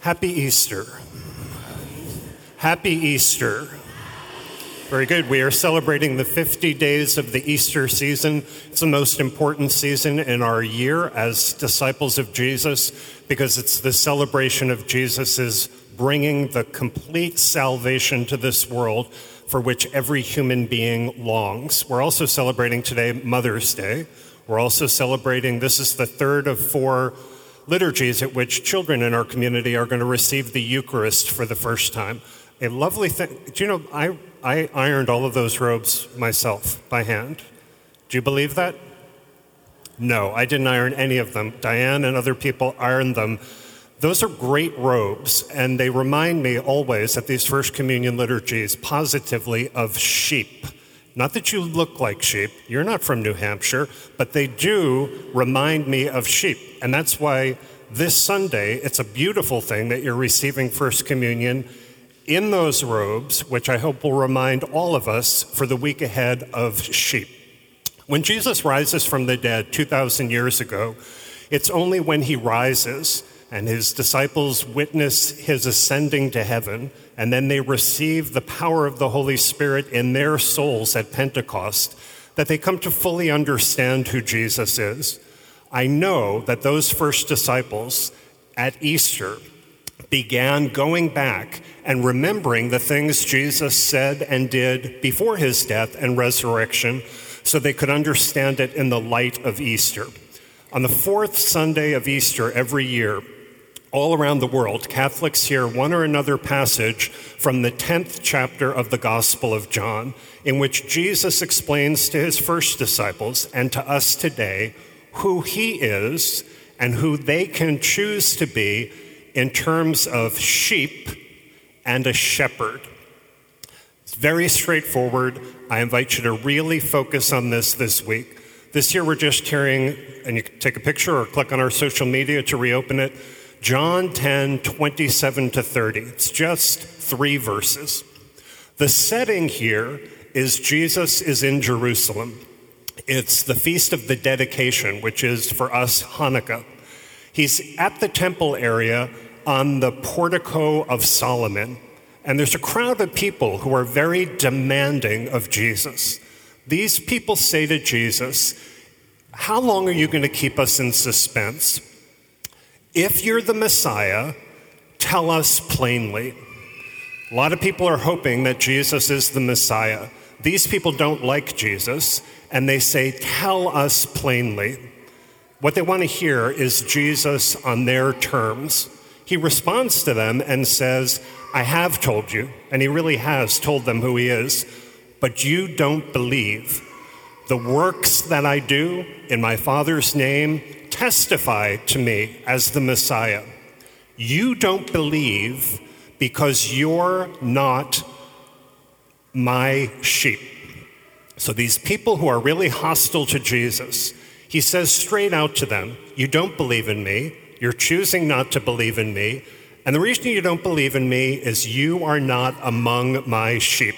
Happy Easter. Happy Easter. Very good. We are celebrating the 50 days of the Easter season. It's the most important season in our year as disciples of Jesus because it's the celebration of Jesus' bringing the complete salvation to this world for which every human being longs. We're also celebrating today Mother's Day. We're also celebrating, this is the third of four liturgies at which children in our community are going to receive the Eucharist for the first time. A lovely thing. Do you know, I, I ironed all of those robes myself by hand. Do you believe that? No, I didn't iron any of them. Diane and other people ironed them. Those are great robes, and they remind me always at these First Communion liturgies positively of sheep. Not that you look like sheep, you're not from New Hampshire, but they do remind me of sheep. And that's why this Sunday, it's a beautiful thing that you're receiving First Communion in those robes, which I hope will remind all of us for the week ahead of sheep. When Jesus rises from the dead 2,000 years ago, it's only when he rises and his disciples witness his ascending to heaven, and then they receive the power of the Holy Spirit in their souls at Pentecost, that they come to fully understand who Jesus is. I know that those first disciples at Easter began going back and remembering the things Jesus said and did before his death and resurrection so they could understand it in the light of Easter. On the fourth Sunday of Easter every year, all around the world, Catholics hear one or another passage from the 10th chapter of the Gospel of John, in which Jesus explains to his first disciples and to us today who he is and who they can choose to be in terms of sheep and a shepherd. It's very straightforward. I invite you to really focus on this this week. This year, we're just hearing, and you can take a picture or click on our social media to reopen it John 10, 27 to 30. It's just three verses. The setting here is Jesus is in Jerusalem. It's the Feast of the Dedication, which is for us Hanukkah. He's at the temple area on the portico of Solomon, and there's a crowd of people who are very demanding of Jesus. These people say to Jesus, How long are you going to keep us in suspense? If you're the Messiah, tell us plainly. A lot of people are hoping that Jesus is the Messiah. These people don't like Jesus, and they say, Tell us plainly. What they want to hear is Jesus on their terms. He responds to them and says, I have told you, and he really has told them who he is, but you don't believe. The works that I do in my Father's name, testify to me as the Messiah. You don't believe because you're not my sheep. So, these people who are really hostile to Jesus, he says straight out to them, You don't believe in me. You're choosing not to believe in me. And the reason you don't believe in me is you are not among my sheep.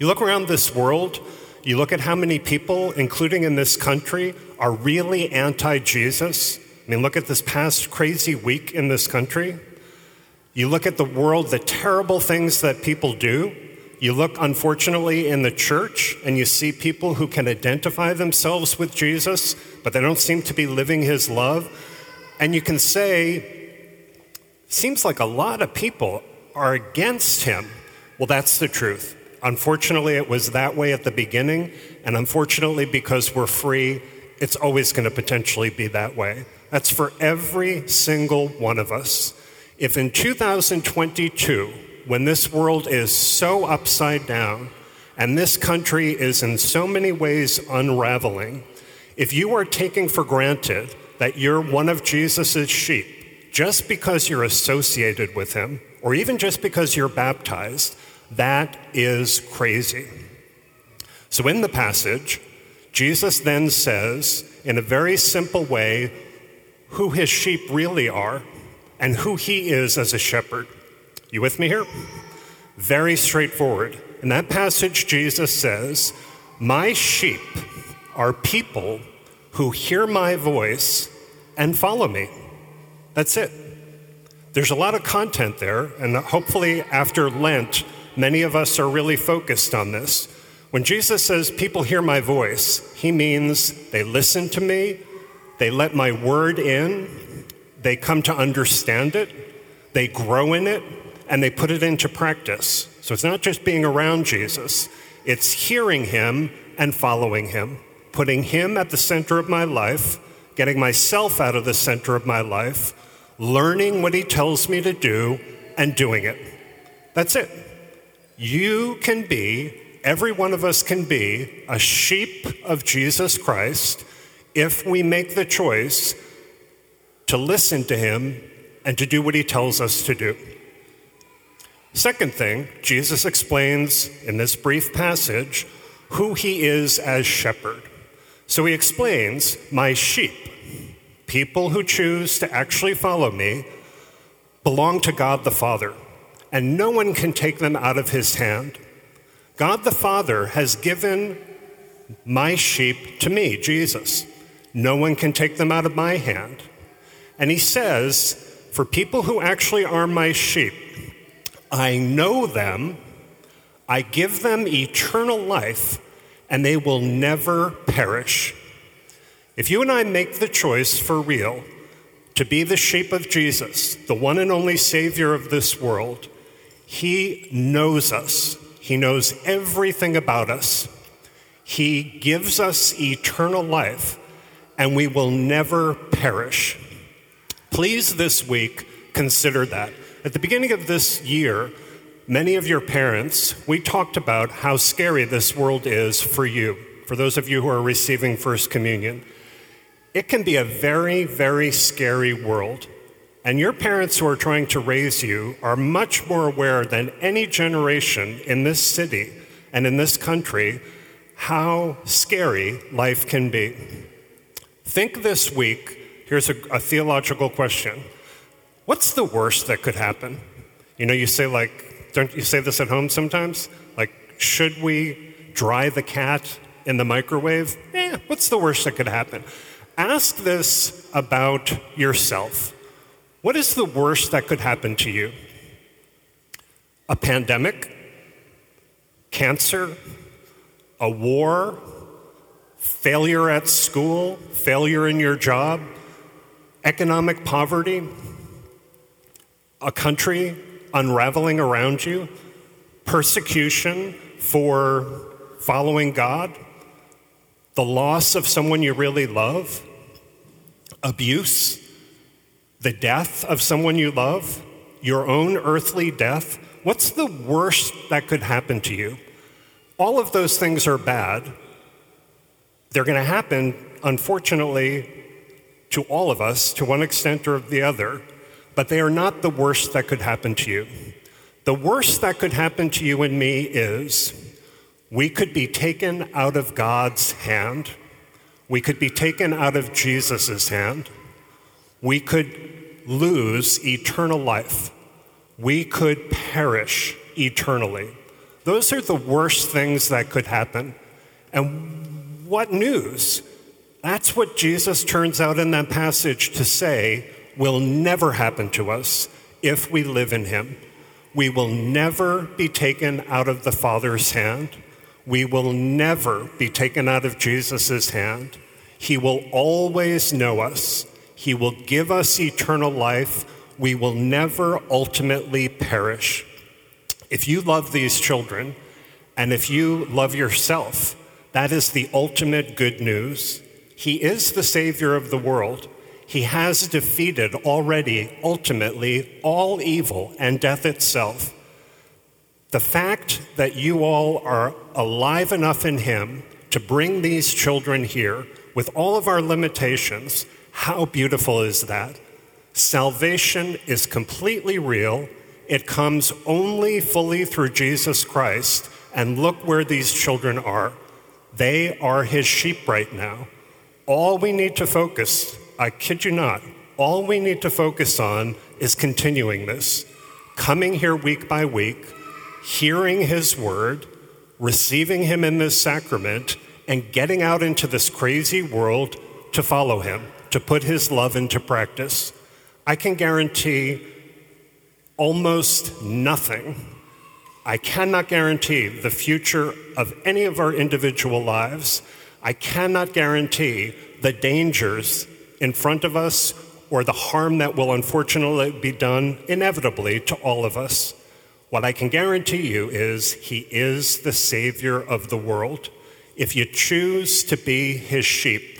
You look around this world, you look at how many people, including in this country, are really anti Jesus. I mean, look at this past crazy week in this country. You look at the world, the terrible things that people do. You look, unfortunately, in the church and you see people who can identify themselves with Jesus, but they don't seem to be living his love. And you can say, seems like a lot of people are against him. Well, that's the truth. Unfortunately, it was that way at the beginning, and unfortunately, because we're free, it's always going to potentially be that way. That's for every single one of us. If in 2022, when this world is so upside down and this country is in so many ways unraveling, if you are taking for granted that you're one of Jesus' sheep just because you're associated with him, or even just because you're baptized, that is crazy. So, in the passage, Jesus then says, in a very simple way, who his sheep really are and who he is as a shepherd. You with me here? Very straightforward. In that passage, Jesus says, My sheep are people who hear my voice and follow me. That's it. There's a lot of content there, and hopefully after Lent, many of us are really focused on this. When Jesus says, People hear my voice, he means they listen to me, they let my word in, they come to understand it, they grow in it, and they put it into practice. So it's not just being around Jesus, it's hearing him and following him, putting him at the center of my life, getting myself out of the center of my life, learning what he tells me to do, and doing it. That's it. You can be, every one of us can be, a sheep of Jesus Christ if we make the choice to listen to him and to do what he tells us to do. Second thing, Jesus explains in this brief passage who he is as shepherd. So he explains, My sheep, people who choose to actually follow me, belong to God the Father, and no one can take them out of his hand. God the Father has given my sheep to me, Jesus. No one can take them out of my hand. And he says, For people who actually are my sheep, I know them, I give them eternal life, and they will never perish. If you and I make the choice for real to be the sheep of Jesus, the one and only Savior of this world, He knows us. He knows everything about us. He gives us eternal life, and we will never perish. Please, this week, consider that. At the beginning of this year, many of your parents, we talked about how scary this world is for you, for those of you who are receiving First Communion. It can be a very, very scary world. And your parents who are trying to raise you are much more aware than any generation in this city and in this country how scary life can be. Think this week, here's a, a theological question What's the worst that could happen? You know, you say, like, don't you say this at home sometimes? Like, should we dry the cat in the microwave? Eh, what's the worst that could happen? Ask this about yourself. What is the worst that could happen to you? A pandemic? Cancer? A war? Failure at school? Failure in your job? Economic poverty? a country unraveling around you, persecution for following God, the loss of someone you really love, abuse, the death of someone you love, your own earthly death. What's the worst that could happen to you? All of those things are bad. They're going to happen, unfortunately, to all of us to one extent or the other but they are not the worst that could happen to you. The worst that could happen to you and me is we could be taken out of God's hand. We could be taken out of Jesus' hand. We could lose eternal life. We could perish eternally. Those are the worst things that could happen. And what news? That's what Jesus turns out in that passage to say will never happen to us if we live in Him. We will never be taken out of the Father's hand. We will never be taken out of Jesus' hand. He will always know us. He will give us eternal life. We will never ultimately perish. If you love these children, and if you love yourself, that is the ultimate good news. He is the Savior of the world. He has defeated already, ultimately, all evil and death itself. The fact that you all are alive enough in Him to bring these children here with all of our limitations, how beautiful is that? Salvation is completely real. It comes only fully through Jesus Christ. And look where these children are. They are His sheep right now. All we need to focus I kid you not, all we need to focus on is continuing this, coming here week by week, hearing His word, receiving Him in this sacrament, and getting out into this crazy world to follow Him, to put His love into practice. I can guarantee almost nothing. I cannot guarantee the future of any of our individual lives. I cannot guarantee the dangers in front of us or the harm that will unfortunately be done inevitably to all of us. What I can guarantee you is He is the Savior of the world. If you choose to be His sheep,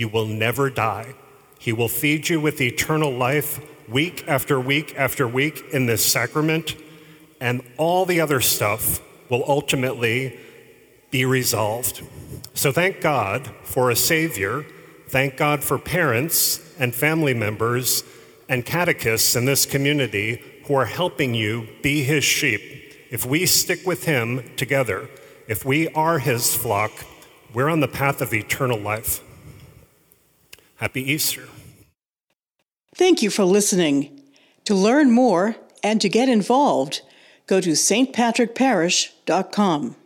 you will never die. He will feed you with eternal life week after week after week in this sacrament, and all the other stuff will ultimately be resolved. So thank God for a Savior. Thank God for parents and family members and catechists in this community who are helping you be His sheep. If we stick with Him together, if we are His flock, we're on the path of eternal life. Happy Easter. Thank you for listening. To learn more and to get involved, go to stpatrickparish.com.